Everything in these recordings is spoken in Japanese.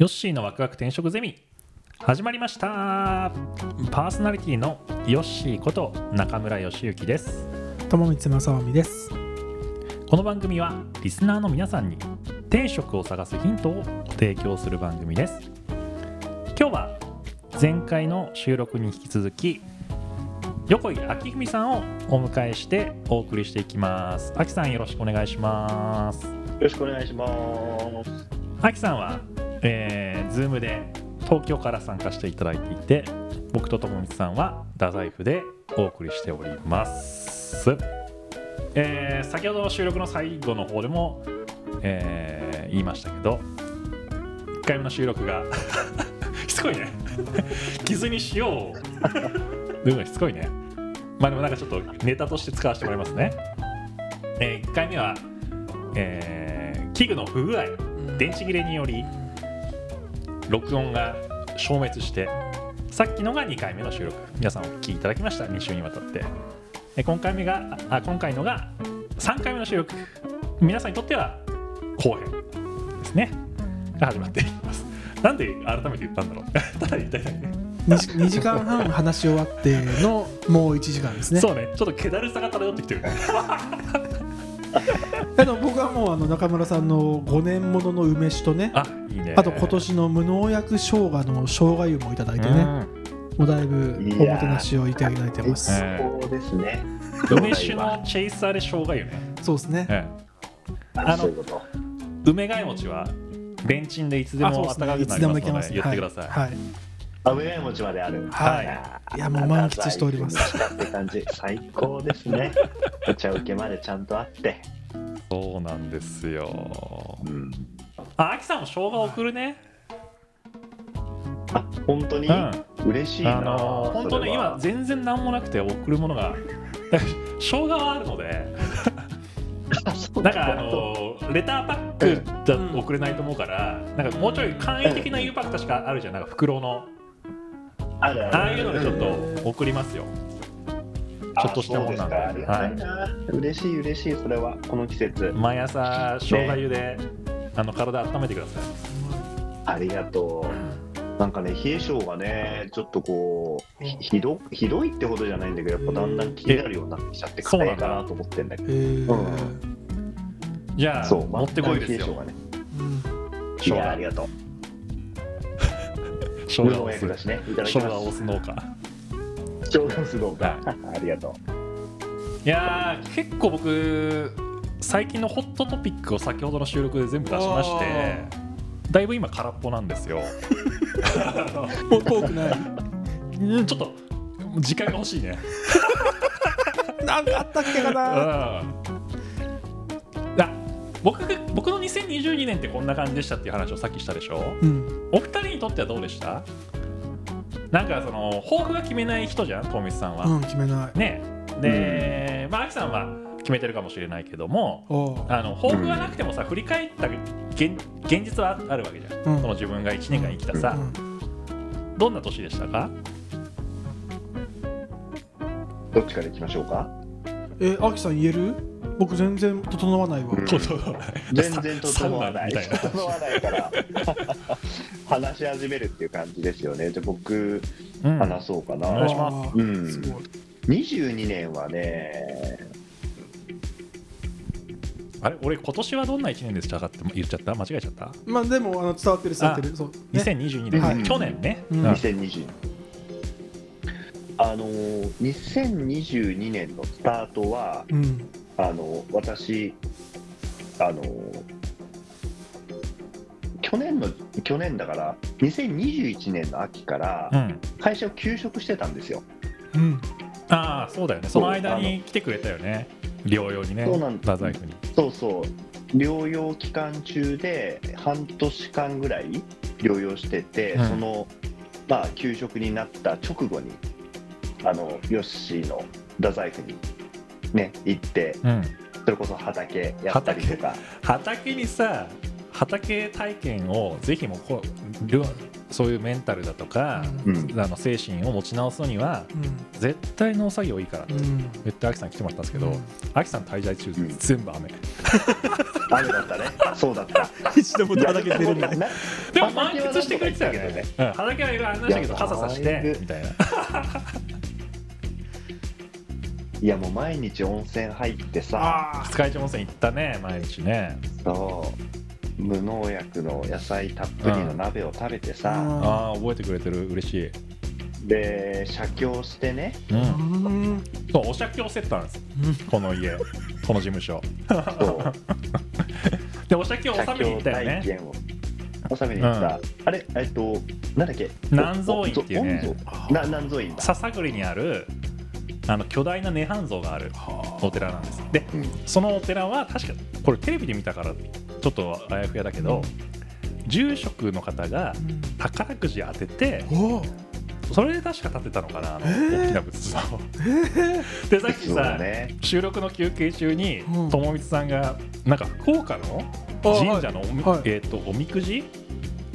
ヨッシーのワクワク転職ゼミ。始まりました。パーソナリティのヨッシーこと中村義之です。友光正臣です。この番組はリスナーの皆さんに転職を探すヒントを提供する番組です。今日は前回の収録に引き続き横井明文さんをお迎えしてお送りしていきます。秋さんよろしくお願いします。よろしくお願いします。秋さんはえー、Zoom で東京から参加していただいていて僕と友光さんは太宰府でお送りしております、えー、先ほどの収録の最後の方でも、えー、言いましたけど1回目の収録が しつこいね。傷にしよう。でもしつこいね。まあでもなんかちょっとネタとして使わせてもらいますね、えー、1回目は、えー、器具の不具合。電池切れにより録音が消滅してさっきのが2回目の収録。皆さんお聞きいただきました？2週にわたって。今回目があ今回のが3回目の収録。皆さんにとっては後編ですね。が始まっていきます。なんで改めて言ったんだろう？ただ言いたいだけ 2, 2時間半話し終わっての もう1時間ですね。そうね。ちょっと気だるさが漂ってきてる。あの僕はもうあの中村さんの5年ものの梅酒とねあいいねあと今年の無農薬生姜の生姜湯もいただいてね、もうだいぶおもてなしをいただいてます。そうですね。梅酒のチェイサーで生姜湯ね。そうですね。ええ、あの梅貝餅はレンチンでいつでも温かくなりますので言ってください。はい。梅貝餅まである。はい。いやもう満喫しております。って感じ。最高ですね。お茶受けまでちゃんとあって。そうなんですよ。うん。あ、秋さんも生姜送るね。あ、本当に、うん、嬉しいな。あの本当ね、今全然何もなくて送るものが、生姜はあるので。なんかあのレターパックじゃ送れないと思うから、なんかもうちょい簡易的な U パック確かあるじゃん、なんか袋の。あるああいうのでちょっと送りますよ。ちょっとしたもんなんで。はい、嬉しい嬉しいそれはこの季節。毎朝生姜湯で、ね、あの体温めてください。ありがとう。なんかね冷え性がねちょっとこうひどひどいってほどじゃないんだけどやっぱだんだん気になるようになってきちゃって硬いかなと思ってんだけど。うん、じゃあそう持ってこいですよ。ね、いやありがとう。生姜をす、ね、生姜をす農家。生姜をす農家。ありがとう。いや結構僕最近のホットトピックを先ほどの収録で全部出しましてだいぶ今空っぽなんですよ。もう遠くない。ちょっと時間が欲しいね。なんかあったっけかな、うん。僕僕の2022年ってこんな感じでしたっていう話をさっきしたでしょ、うん、お二人にとってはどうでした？なんかその抱負が決めない人じゃん東光さんは、うん、決めない。ね。で、うん、まあ秋さんは？決めてるかもしれないけどもあの抱負がなくてもさ、振り返った現現実はあるわけじゃん、その自分が1年間生きたさ、どんな年でしたか？どっちからいきましょうか？え秋さん言える？僕全然整わないわ、うん、全然整わない。整わないから。話し始めるっていう感じですよね。じゃあ僕、うん、話そうかな。お願いします、うん、22年はねあれ俺今年はどんな1年でしたかって言っちゃった？間違えちゃった？まあでもあの伝わってる伝わってる。そう、ね、2022年、はい、去年ね、うん、2022あの2022年のスタートは、うん、あの私あの去年の去年だから2021年の秋から会社を休職してたんですよ。うん、ああそうだよね。その間に来てくれたよね療養にねそうなん太宰府に。そうそう。療養期間中で半年間ぐらい療養してて、うん、そのまあ休職になった直後にあのヨッシーの太宰府にね行って、うん、それこそ畑やったりとか畑にさ畑体験をぜひもこうそういうメンタルだとか、うん、あの精神を持ち直すのには、うん、絶対農作業いいからって言って、あきさん来てもらったんですけど、あ、きさん滞在中、全部雨。雨だったね。そうだった。一度も畑出れないなでも満喫してくれてたよね。畑はいろいろありましたけど傘さしてみたいな。いやもう毎日温泉入ってさ。あ二日市温泉行ったね毎日ね。そう無農薬の野菜たっぷりの鍋を食べてさ、うん。ああ覚えてくれてる。嬉しい。で写経してね。うん。そうお写経セットなんです。この家この事務所。でお写経写納めに行経ったよね。納めに行った、あれえっとなんだっけ？南蔵院っていうね。南蔵院だ。笹栗にあるあの巨大な涅槃像があるお寺なんです。でうん。そのお寺は確かこれテレビで見たからちょっとあやふやだけど、住職の方が宝くじ当ててそれで確か建てたのかな大きな仏像。えでさっきさ、ね。収録の休憩中にうん。友光さんがなんか福岡のー神社のおみ,、はい。えー、とおみくじ？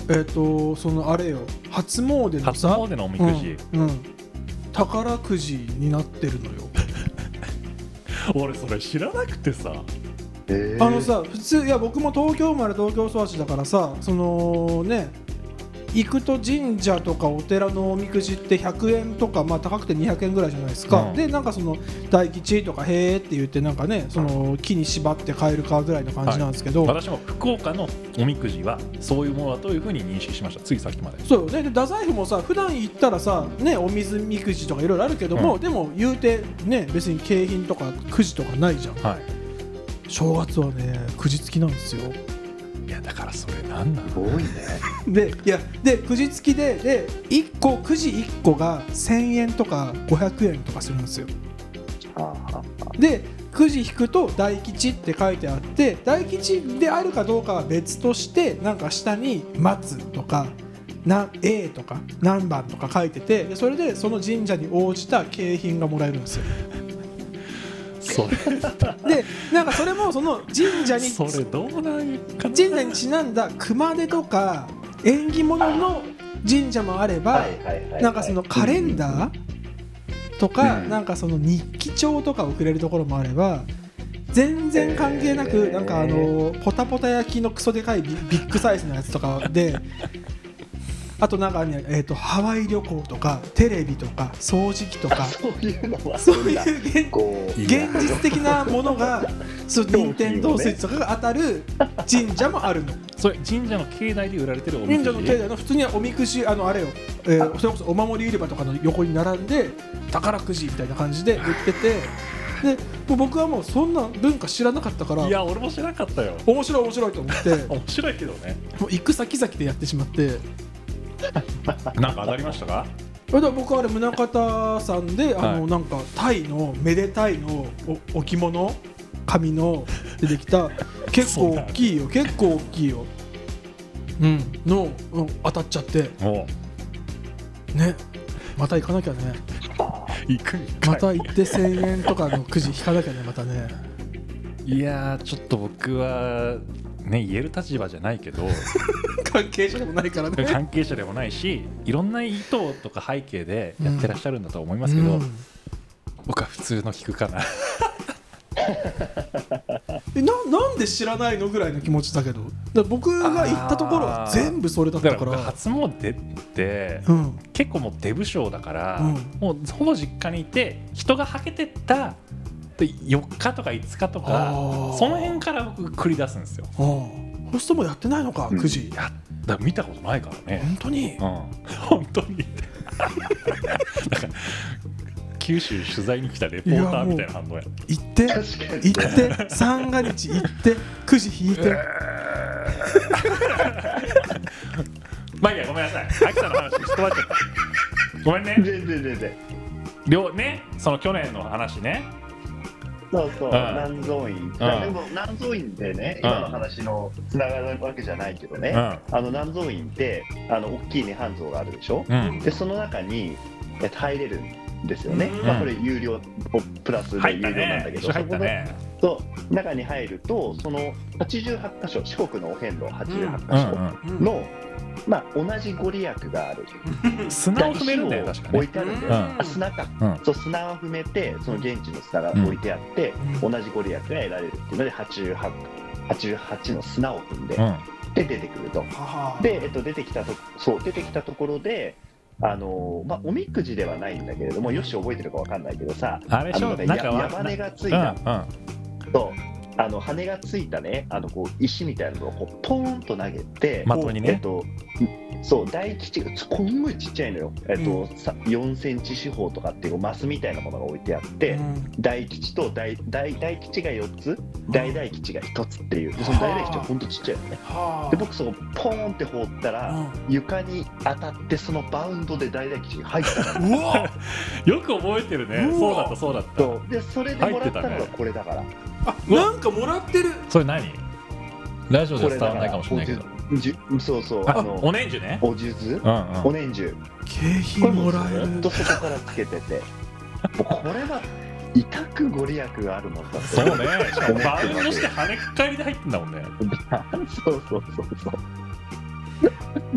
えっ、とそのあれよ。初詣の初さ詣のおみくじ、うん。うん。宝くじになってるのよ。俺それ知らなくてさ。えーあのさ普通いや僕も東京生まれ東京育ちだからさそのね行くと神社とかお寺のおみくじって100円とか、まあ、高くて200円ぐらいじゃないですか、うん。でなんかその大吉とかへーって言ってなんかねその木に縛って買えるかぐらいの感じなんですけど、私も福岡のおみくじはそういうものだというふうに認識しました。ついさっきまで。そうよね。で太宰府もさ普段行ったらさねお水みくじとかいろいろあるけども、うん。でも言うてね別に景品とかくじとかないじゃん。はい正月はねくじ付きなんですよ。いやだからそれなんなの？すごいね。でいやでくじ付きでで1個くじ1個が1000円とか500円とかするんですよ。ああ。でくじ引くと大吉って書いてあって大吉であるかどうかは別としてなんか下に「松」とかな A とか何番とか書いててでそれでその神社に応じた景品がもらえるんですよそれでなんかそれもその神社にそれどうなんかな。神社にちなんだ熊手とか縁起物の神社もあれば、なんかそのカレンダーとか、うん。なんかその日記帳とかをくれるところもあれば全然関係なく、えー。なんかあのポタポタ焼きのクソでかいビビッグサイズのやつとかであとなんかね、えー、とハワイ旅行とかテレビとか掃除機とかそういうのはそういだう現実的なものが そう任天堂スイッチとかが当たる神社もあるの。それ神社の境内で売られてるおみくじ神社の境内の普通におみくじあのあれよ、えーそれこそお守り売り場とかの横に並んで宝くじみたいな感じで売ってて でもう僕はもうそんな文化知らなかったからいや俺も知らなかったよ。面白い面白いと思って。面白いけどね。もう行く先々でやってしまって なんか当たりましたか？それで僕はあれ宗像さんであの、はい。なんかタイのめでたいのお置物紙の出てきた 結構大きいよ結構大きいよ。うん。の、うん当たっちゃって。もね。また行かなきゃね。う行く。また行って1000円とかのくじ引かなきゃねまたね。いやーちょっと僕はね言える立場じゃないけど 関係者でもないからね。関係者でもないしいろんな意図とか背景でやってらっしゃるんだと思いますけど、うん。僕は普通の聞くかな。えななんで知らないのぐらいの気持ちだけど？だ僕が行ったところは全部それだっだから。たから僕初詣ってうん。結構もうデブ症だから、うん。もうほぼ実家にいて人がはけてったで4日とか5日とあかー。その辺から僕繰り出すんですよ。ホストもやってないのかうん。くじ、いやだ見たことないからね、本当に？うん、本当に。なんか九州取材に来たレポーターみたいな反応や行って確かに行って三が日行って くじ引いて。まあいいやごめんなさい。秋田の話すっ飛ばっちゃったごめんね。全然全然両ねその去年の話ねそうそう、ん。南蔵院、でも南蔵院ってね、うん。今の話のつながるわけじゃないけどね、うん。あの南蔵院ってあの大きい涅槃像があるでしょ、うん。でその中にえっと入れるんですよね、うん。まあ、これ有料プラスで有料なんだけど、ねそこのそう中に入るとその88箇所四国のお遍路88うん箇所うんうん。の、まあ、同じご利益がある。砂を踏めるんだよ確か置いねてあるんだよ、うん。あ砂か、うん。そう砂を踏めてその現地の砂が置いてあって、うん。同じご利益が得られるっていうので88 88の砂を踏んで、うん。で出てくると。で、えっと、出てきたとそう出てきたところで、あのまあ、おみくじではないんだけれども、よし覚えてるかわかんないけどさ、あれでしょ？あのねなんかわや矢羽がついうんた、とあの羽がついたね、あのこう石みたいなのをこうポーンと投げて、うん的にね。えっと、そう大吉がすこんごいちっちゃいのよ、えっとさ4センチ四方とかっていうマスみたいなものが置いてあって、うん。大吉と大大大吉が4つ、大大吉が1つっていう、でその大大吉は本当ちっちゃいのね。はで僕そこポーンって放ったら、う床に当たってそのバウンドで大大吉が入ったの。よく覚えてるね。そうだったそうだった。とでそれでもらったのがこれだから、あなんかもらってる。それ何？ラジオで伝わらないかもしれないけど。おじゅそうそうああのお年中ね。お数珠うんうん。お年中。景品もらえる。ずっとそこからつけてて。もうこれは委託ご利益があるもんだそうね。しかもバウンドして跳ねっ返りで入ってんだもんね。そうそうそうそ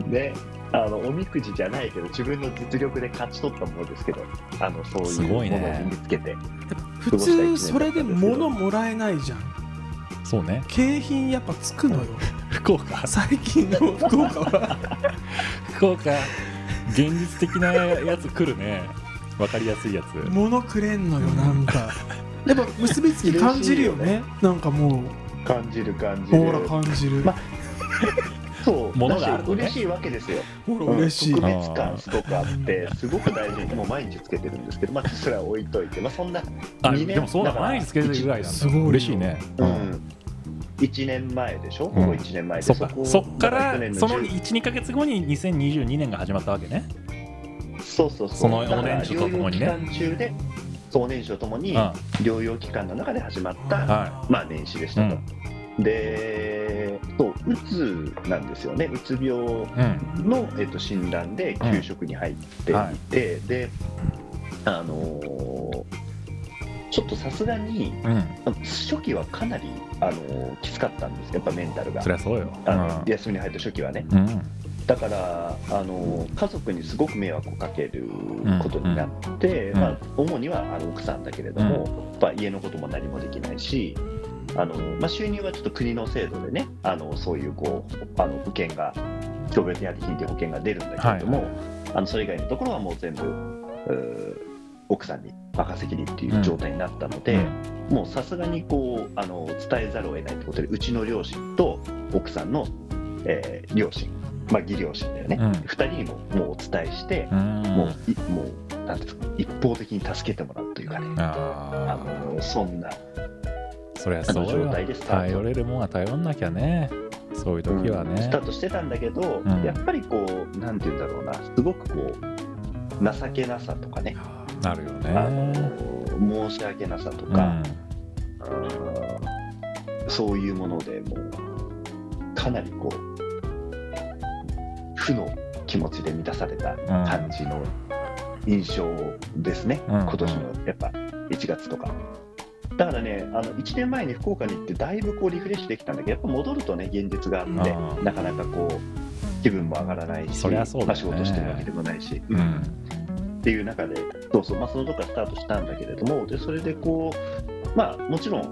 うね。あのおみくじじゃないけど自分の実力で勝ち取ったものですけど。あのそういうものを身につけて、普通それで物もらえないじゃん。そうね。景品やっぱつくのよ。福岡。最近の福岡は。福岡現実的なやつ来るね。わかりやすいやつ。物くれんのよなんか。やっぱ結びつき感じるよね。なんかも感じる感じる。うほら感じる。まそう。物があるとね。だし嬉しいわけですよ。嬉しい。特別感すごくあってすごく大事にもう毎日つけてるんですけどまあそれは置いといてまあそんなあ二年でもそうだ毎日つけてるぐらいなんだ。すごいよ。嬉しいね。ううん。ん1年前でしょ？うん。ほぼ1年前で、そっか。こそっからその10 12か月後に2022年が始まったわけね。そうそうそう。その年中とともにね。療養期間中でそうお年中とともに療養期間の中で始まった、はまあ、年始でしたと、でそううつなんですよね。うつ病いうん。の、えっと、診断で給食に入っていて、であのーちょっとさすがにうん。初期はかなり、あのーきつかったんです。やっぱメンタルが。そりゃそうよ。あの、休みに入った初期はね。うん。うんだから、あのー家族にすごく迷惑をかけることになって、うん。まあ、主にはあの奥さんだけれども、やっぱ家のことも何もできないしあの、まあ、収入はちょっと国の制度でねあのそういうこうあの保険が傷病手当金っていう保険が出るんだけれども、はいあのそれ以外のところはもう全部奥さんに任せきりっていう状態になったので、もうさすがにこうあの伝えざるを得ないってことでうちの両親と奥さんの、えー両親、まあ、義両親だよね、うん。2人にももうお伝えしてう、ん。もういもうなんていうんですか一方的に助けてもらうというかね、ああのそんなあそりゃそうよ。頼れるもんは頼んなきゃね。そういう時はね。スタートしてたんだけど、うん。やっぱりこうなんて言うんだろうな。すごくこう情けなさとかね、なるよあねの申し訳なさとか、うん。うんそういうものでもうかなりこう負の気持ちで満たされた感じの印象ですね、うん。今年のやっぱ1月とか。だからね、あの1年前に福岡に行って、だいぶこうリフレッシュできたんだけど、やっぱ戻るとね、現実があって、うん。なかなかこう、気分も上がらないし、そりゃそうだよね。まあ仕事してるわけでもないし、うん。うん。っていう中で、そうそう、まあ、そのとこからスタートしたんだけれども、でそれでこう、まあ、もちろん、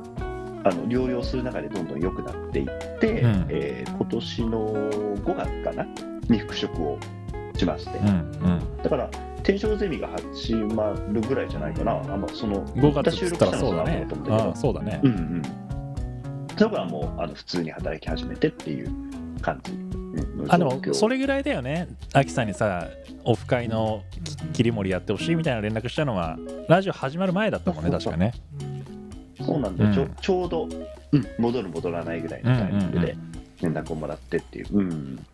あの療養する中でどんどん良くなっていって、うん。えー今年の5月かな、に復職をしまして、うんうん。だから、転職ゼミが始まるぐらいじゃないかな、あまあ、その5月っつったらそうだね収録したのそうんだけどああそうだね。うんうん。そこはもうあの普通に働き始めてっていう感じ。のあでもそれぐらいだよね。アキさんにさオフ会のき切り盛りやってほしいみたいな連絡したのはラジオ始まる前だったもんね確かね。そうなんだよ、ちょうん。ちょうど、うん、戻る戻らないぐらいのタイミングで連絡をもらってっていう、うん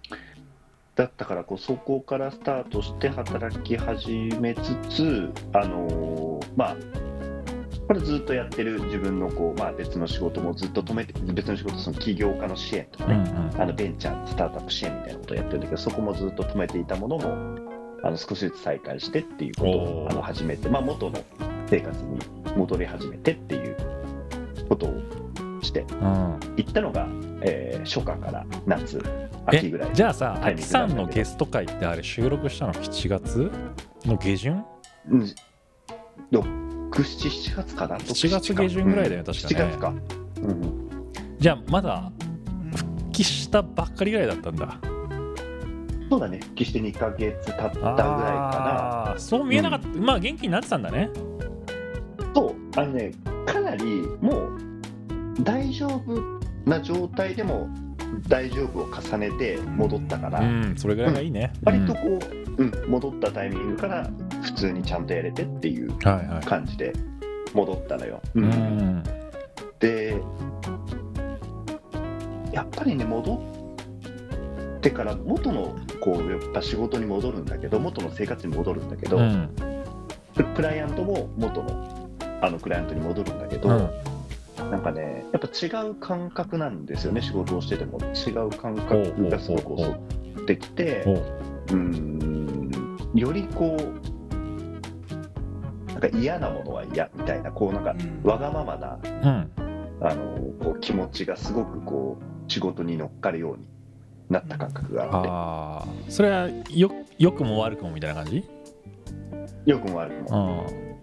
だったからこうそこからスタートして働き始めつつあのーまあこれずっとやってる自分のこう、まあ、別の仕事もずっと止めて別の仕事その起業家の支援とかうんね、うん。あのベンチャースタートアップ支援みたいなことをやってるんだけどそこもずっと止めていたものもあの少しずつ再開してっていうことをあの始めて、まあ、元の生活に戻り始めてっていうことをしてうん。いったのが、えー初夏から夏え秋ぐらいじゃあさタイミングアキさんのゲスト会ってあれ収録したの7月の下旬？うん。6、7、7月かな？7月下旬ぐらいだよね確かね。7月か、うんうん。じゃあまだ復帰したばっかりぐらいだったんだ。そうだね。復帰して2ヶ月経ったぐらいかあーそう見えなかった、まあ元気になってたんだね。なそう。あのねかなりもう大丈夫な状態でも大丈夫を重ねて戻ったから、うんそれぐらいがいいね、割とこう、うん、戻ったタイミングから普通にちゃんとやれてっていううんはいはい。感じで戻ったのよ。ううん。んでやっぱりね戻ってから元のこうやっぱ仕事に戻るんだけど元の生活に戻るんだけど、うん。ククライアントも元のあのクライアントに戻るんだけど、うんなんかねやっぱ違う感覚なんですよね仕事をしてても。違う感覚がすごく襲ってきておうんよりこうなんか嫌なものは嫌みたいなこうなんかわがままなうん。あのこう気持ちがすごくこう仕事に乗っかるようになった感覚があっああそれはよ良くも悪くもみたいな感じ？てよくも悪くも。うん。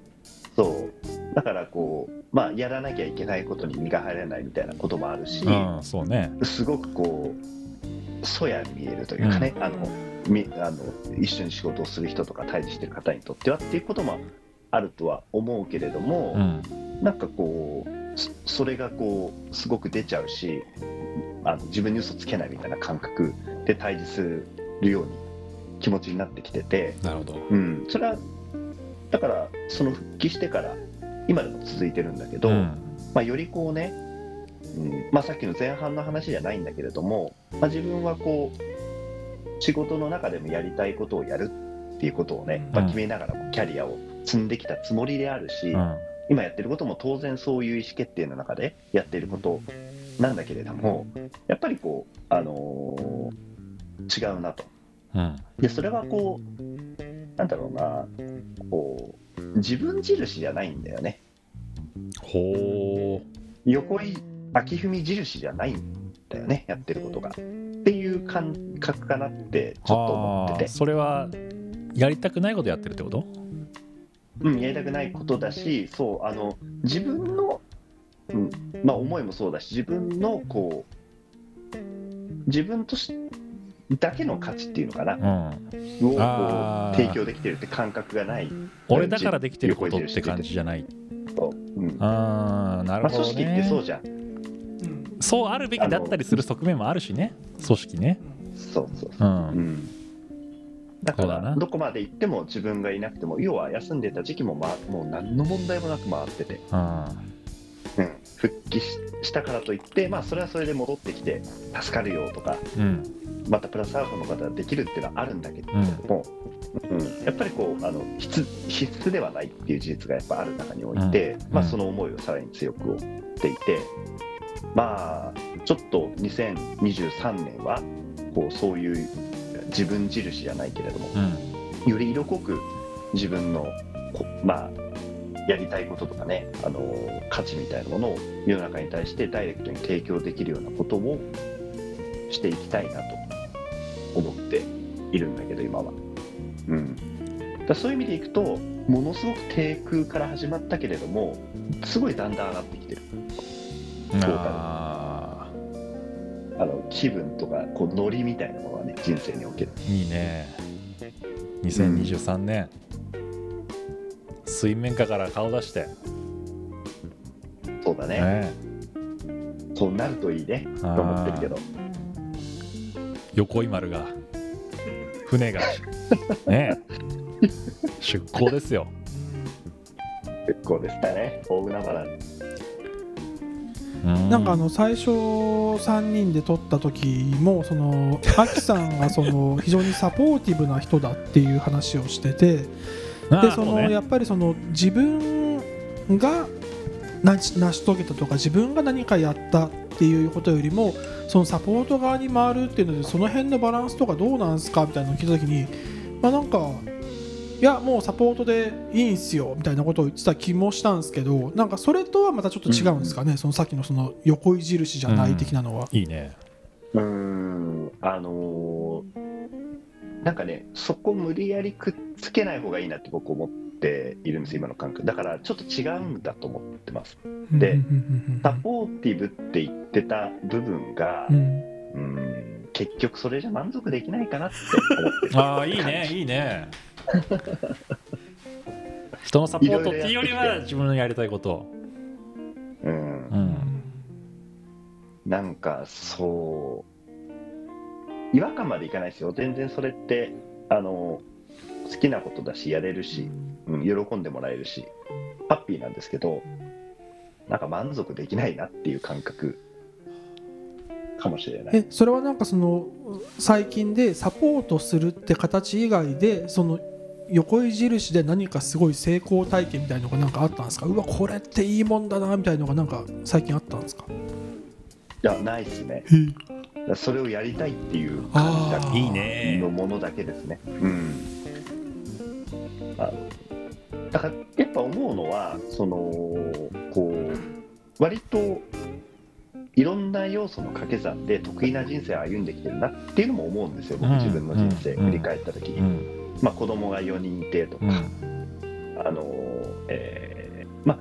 そう。だからこうまあやらなきゃいけないことに身が入らないみたいなこともあるし、うんそうね。すごくこうそやに見えるというかね、あのみあの一緒に仕事をする人とか対峙してる方にとってはっていうこともあるとは思うけれども、うん。なんかこうそそれがこうすごく出ちゃうしあの自分に嘘つけないみたいな感覚で対峙するように気持ちになってきてて、なるほど。うん、それはだからその復帰してから今でも続いてるんだけど、うん。まあ、よりこうね、うんまあ、さっきの前半の話じゃないんだけれども、まあ、自分はこう仕事の中でもやりたいことをやるっていうことをね、まあ、うん決めながらもキャリアを積んできたつもりであるし、うん。今やってることも当然そういう意思決定の中でやっていることなんだけれどもやっぱりこう、あのー違うなと。うん。でそれはこうなんだろうなこう自分印じゃないんだよね。ほ横井秋文印じゃないんだよねやってることが。っていう感覚かなってうちょっと思ってて、それはやりたくないことやってるってこと？うん、やりたくないことだしそうあの自分の、うんまあ、思いもそうだし自分のこう自分としだけの価値っていうのかな。うん。を提供できてるって感覚がない。俺だからできてることって感じじゃない。と、う。ん。あーなるまあ、ほど組織ってそうねじゃん。うん。そうあるべきだったりする側面もあるしね。組織ね。そうそうう。うん。ん。だからどこまで行っても自分がいなくても要は休んでた時期も、ま、もう何の問題もなく回ってて、うんうん、復帰ししたからといって、まあ、それはそれで戻ってきて助かるよとかうん。またプラスアルファの方ができるっていうのはあるんだけどうん。も、うん。やっぱりこうあの必必須ではないっていう事実がやっぱある中において、うん。まあ、その思いをさらに強く追っていて、まあちょっと2023年はこうそういう自分印じゃないけれどもうん。より色濃く自分のこまあやりたいこととかね、あの価値みたいなものを世の中に対してダイレクトに提供できるようなことをしていきたいなと思っているんだけど今は。うん、だそういう意味でいくとものすごく低空から始まったけれどもすごいだんだん上がってきてる。ああの気分とかこうノリみたいなものはね人生における。ーいいね。2023年、水面下から顔出して。そうだね。ね。そうなるといいね。と思ってるけど。横井丸が。船が。ね。出港ですよ。結構でしたね。大海原。なんかあの最初3人で撮った時もそのアキさんがその非常にサポーティブな人だっていう話をしててあでそのやっぱりその自分が成し成し遂げたとか自分が何かやったっていうことよりもそのサポート側に回るっていうのでその辺のバランスとかどうなんすかみたいなのを聞いた時にまあなんかいやもうサポートでいいんすよみたいなことを言ってた気もしたんですけどなんかそれとはまたちょっと違うんですかね、そのさっきのその横井印じゃない的なのは。いいね。うーん。あのーなんかねそこ無理やりくっつけない方がいいなって僕思っっているんです今の感覚だからちょっと違うんだと思ってます。でサポーティブって言ってた部分がうん。うんうん結局それじゃ満足できないかなって思ってる。ああいいねいいね。人のサポートっていうよりは自分のやりたいこと。うん。うん。なんかそう違和感までいかないですよ。全然それってあの好きなことだしやれるし、うん、喜んでもらえるしハッピーなんですけどなんか満足できないなっていう感覚かもしれない。えそれはなんかその最近でサポートするって形以外でその横井印で何かすごい成功体験みたいのがなんかあったんですか？うわこれっていいもんだなみたいのがなんか最近あったんですか？いやないですねそれをやりたいっていう感じだあー。いいけねのものだけですね。うん。あのだからやっぱ思うのはそのこう割といろんな要素の掛け算で得意な人生を歩んできてるなっていうのも思うんですよ僕うん。自分の人生うん。振り返った時に、うん。まあ、子供が4人いてとか、うん。あのえーまあ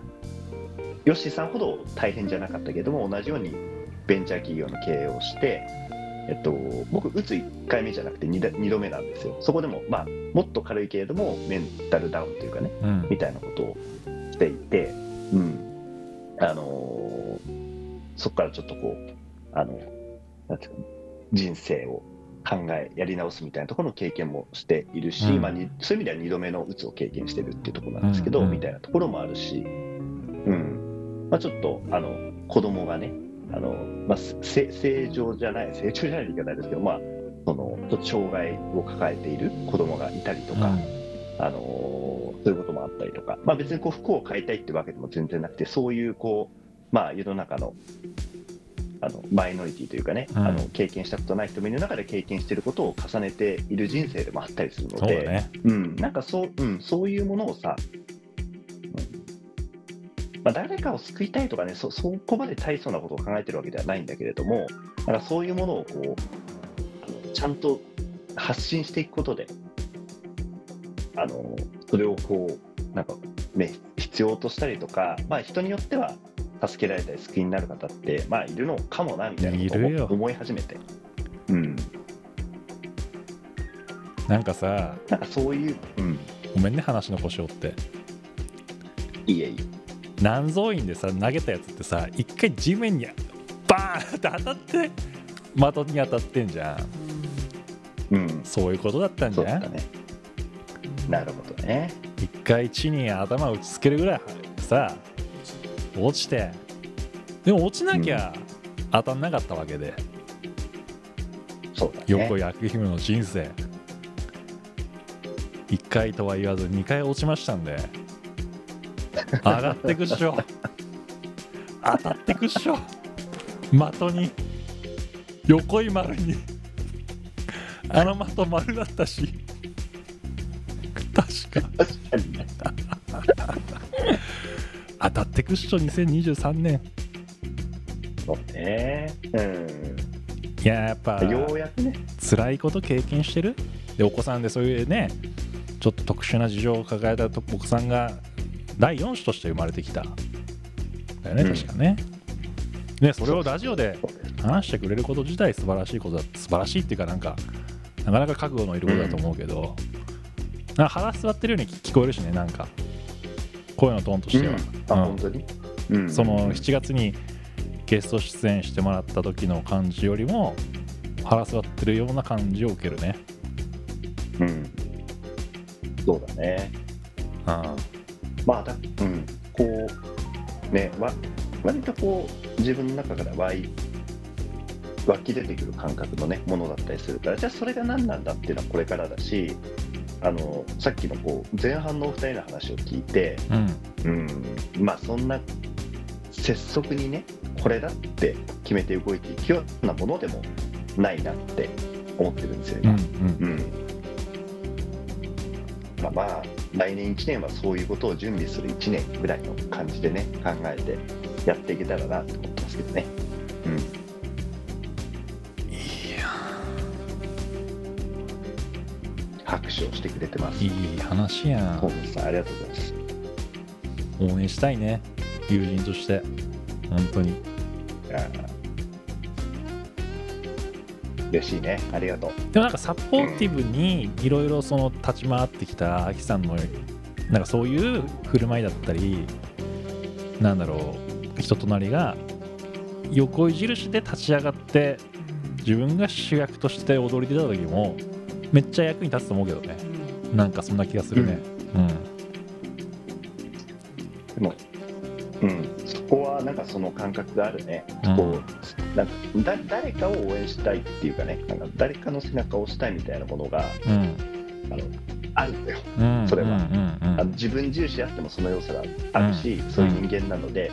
ヨッシーさんほど大変じゃなかったけども同じようにベンチャー企業の経営をして、えっと、僕打つ1回目じゃなくて 2, 2度目なんですよ。そこでも、まあ、もっと軽いけれどもメンタルダウンというかねうん。みたいなことをしていて、うん。あのーそこからちょっとこうあのなんていうか人生を考えやり直すみたいなところの経験もしているし、うん。まあ、にそういう意味では2度目のうつを経験してるっていうところなんですけど、うん。うん。みたいなところもあるし、うん。まあ、ちょっとあの子供がねあの、まあ、せ正常じゃない正常じゃないといけないですけど、まあ、そのちょっと障害を抱えている子供がいたりとか、あのーそういうこともあったりとか、まあ、別にこう服を買いたいってわけでも全然なくてそういうこう、まあ、世の中のあのマイノリティというかね、うん。あの経験したことない人もいる中で経験していることを重ねている人生でもあったりするので、そうだね。うん、なんかそう,、うん、そういうものをさ、うんまあ、誰かを救いたいとかねそそこまで大層なことを考えてるわけではないんだけれどもなんかそういうものをこうちゃんと発信していくことであのそれをこうなんかね必要としたりとか、まあ、人によっては助けられたり救いになる方って、まあ、いるのかもなみたいなことを思い始めて、うん、なんかさなんかそういう、うん、ごめんね話の腰折って。いいえいい南蔵院でさ投げたやつってさ一回地面にバーンって当たって的に当たってんじゃん。うん、そういうことだったんじゃん。ね。なるほどね。一回地に頭打ちつけるぐらいさ落ちて。でも落ちなきゃ当たんなかったわけで、そうだね。横井明姫の人生。1回とは言わず2回落ちましたんで上がってくっしょ当たってくっしょ的に横井丸にあの的丸だったし確か確かにね。当たってくっしょ2023年そうね。うん。いややっぱようやくね。辛いこと経験してる？でお子さんでそういうねちょっと特殊な事情を抱えたお子さんが第4子として生まれてきた。だよねうん。確かね、ねそれをラジオで話してくれること自体素晴らしいことだ素晴らしいっていうかなんかなかなか覚悟のいることだと思うけど、なんか腹座ってるように聞こえるしねなんか。声のトーンとしては、あ、うん。本当に？うん。その7月にゲスト出演してもらった時の感じよりも腹座ってるような感じを受けるね。うん。そうだね。あまあ、だうん。こう、ね、わ割とこう、自分の中から湧い湧き出てくる感覚のね、ものだったりするから、じゃあそれが何なんだっていうのはこれからだし、あのさっきのこう前半のお二人の話を聞いて、うん。うん、まあそんな拙速にねこれだって決めて動いていくようなものでもないなって思ってるんですようんう今、ん。うんまあまあ来年1年はそういうことを準備する1年ぐらいの感じでね考えてやっていけたらなと思ってますけどね、うん、いやは握手をしてくれてます。いい話やん。本日さんありがとうございます。応援したいね。友人として。本当に。いやー嬉しいね。ありがとう。でもなんかサポーティブにいろいろその立ち回ってきたアキさんのなんかそういう振る舞いだったりなんだろう人となりが横印で立ち上がって自分が主役として踊り出た時もめっちゃ役に立つと思うけどね。なんかそんな気がするね。うん、での感覚があるね、うん。こうなんかだ誰かを応援したいっていうかねなんか誰かの背中を押したいみたいなものがうん。あのあるんだよ。うん。それは。うんうんうん。あの自分重視あってもその要素があるし、そういう人間なので、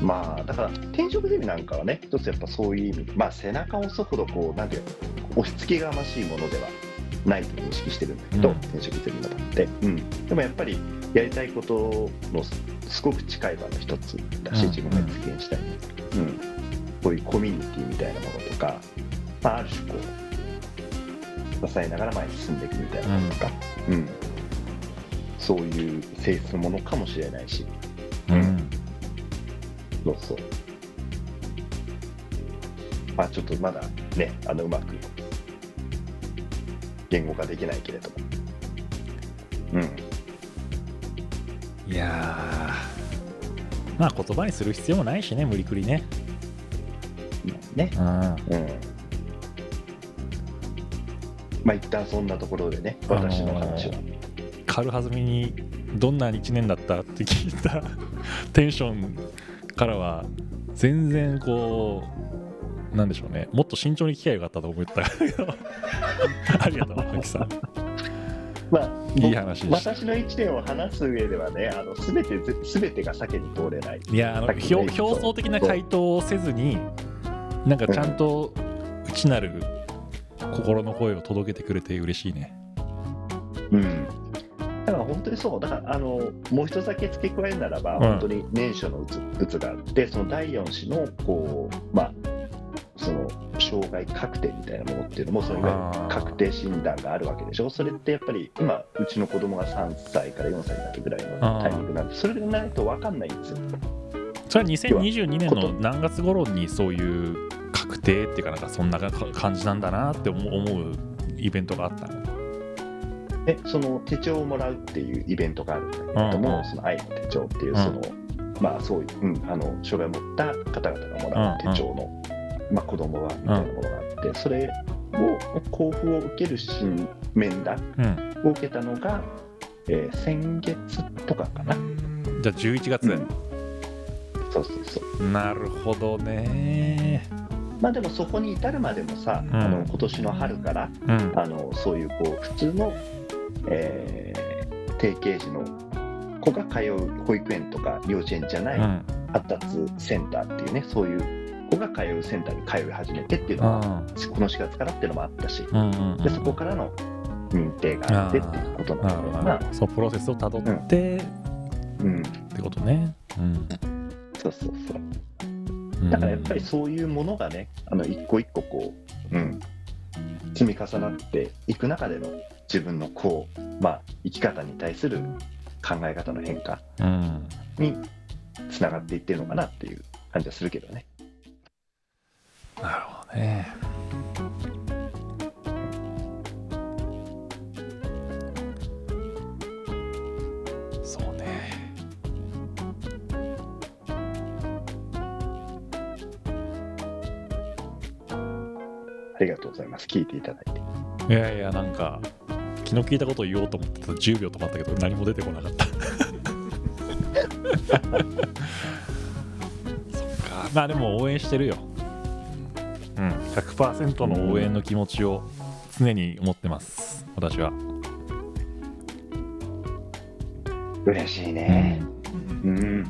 まあだから転職ゼミなんかはね一つやっぱそういう意味。まあ背中を押すほどこうなんていうの押し付けがましいものではないと認識してるんだけど、うん。転職ゼミの場って、うん、でもやっぱりやりたいことのすすごく近い場の一つだし、うん。自分が実現したい、うん、こういうコミュニティみたいなものとか、まあ、ある種こう支えながら前に進んでいくみたいなものとか、うん。そういう性質のものかもしれないし、うん。そうそう。まあちょっとまだね、あのうまく言語化できないけれども。うん。いやーまあ言葉にする必要もないしね無理くりねね。うんうん。まあ一旦そんなところでね、私の話は。軽はずみにどんな1年だったって聞いた テンションからは全然こうなんでしょうね。もっと慎重に聞きゃよかったと思った。け どありがとうマキさん。まあ、いい話でした。私の一年を話す上ではね、あの全て全てが避けに通れない。いやあの表表層的な回答をせずになんかちゃんと内なる心の声を届けてくれて嬉しいね。うん。だから本当にそう、だからあのもう一つだけ付け加えるならば、ん。本当に年初のうつうつがあって、その第4子のこう、まあ、障害確定みたいなものっていうのも、そのいわゆる確定診断があるわけでしょ、それってやっぱり今、うちの子供が3歳から4歳になるぐらいのタイミングなんで、それがないと分かんないんですよ。それは2022年の何月頃にそういう確定っていうかなんかそんな感じなんだなって思うイベントがあったの？でその手帳をもらうっていうイベントがあるんだけれどうんも、うん。その愛の手帳っていううん。その、まあそういう、うん、あの障害を持った方々がもらう手帳の、まあ、子供はみたいなものがあって、それを交付を受ける新面談うん。を受けたのが、えー先月とかかな、じゃあ11月、うん。そうそうそう。なるほどね。まあでもそこに至るまでもさ、うん。あの今年の春からうん。あのそういうこう普通の、えー定型児の子が通う保育園とか幼稚園じゃない、うん。発達センターっていうねそういう子が通うセンターに通い始めてっていうのは、この4月からっていうのもあったし、うんうんでそこからの認定があってっていうことなな。るほどので、まあなそうプロセスをたどって、うん、ってことね、うん。そうそうそう。うん。だからやっぱりそういうものがねあの一個一個こう、うん、積み重なっていく中での自分のこう、まあ、生き方に対する考え方の変化うん。につながっていってるのかなっていう感じはするけどね。なるほどね。そうね。ありがとうございます。聞いていただいて。いやいやなんか気の利いたことを言おうと思ってた10秒止まったけど何も出てこなかった。そっか。まあでも応援してるようん100%の応援の気持ちを常に持ってます私は嬉しいね。うん。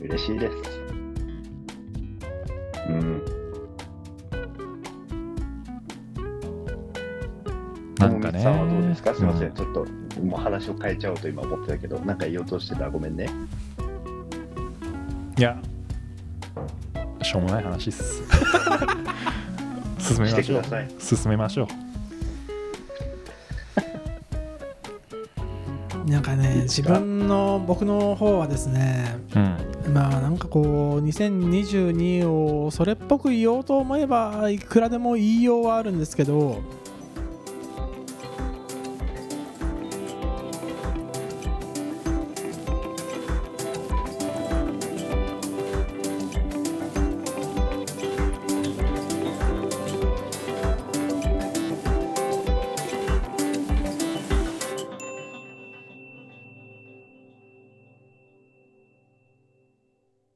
嬉しいです。うん。なんかねさんはどうですか？すみません、うんちょっともう話を変えちゃおうと今思ってたけど、なんか言おうとしてた？らごめんね。いやしょうもない話っす。進めしましょう。進めましょう。なんかね自分の僕の方はですねうん。まあなんかこう2022をそれっぽく言おうと思えばいくらでも言いようはあるんですけど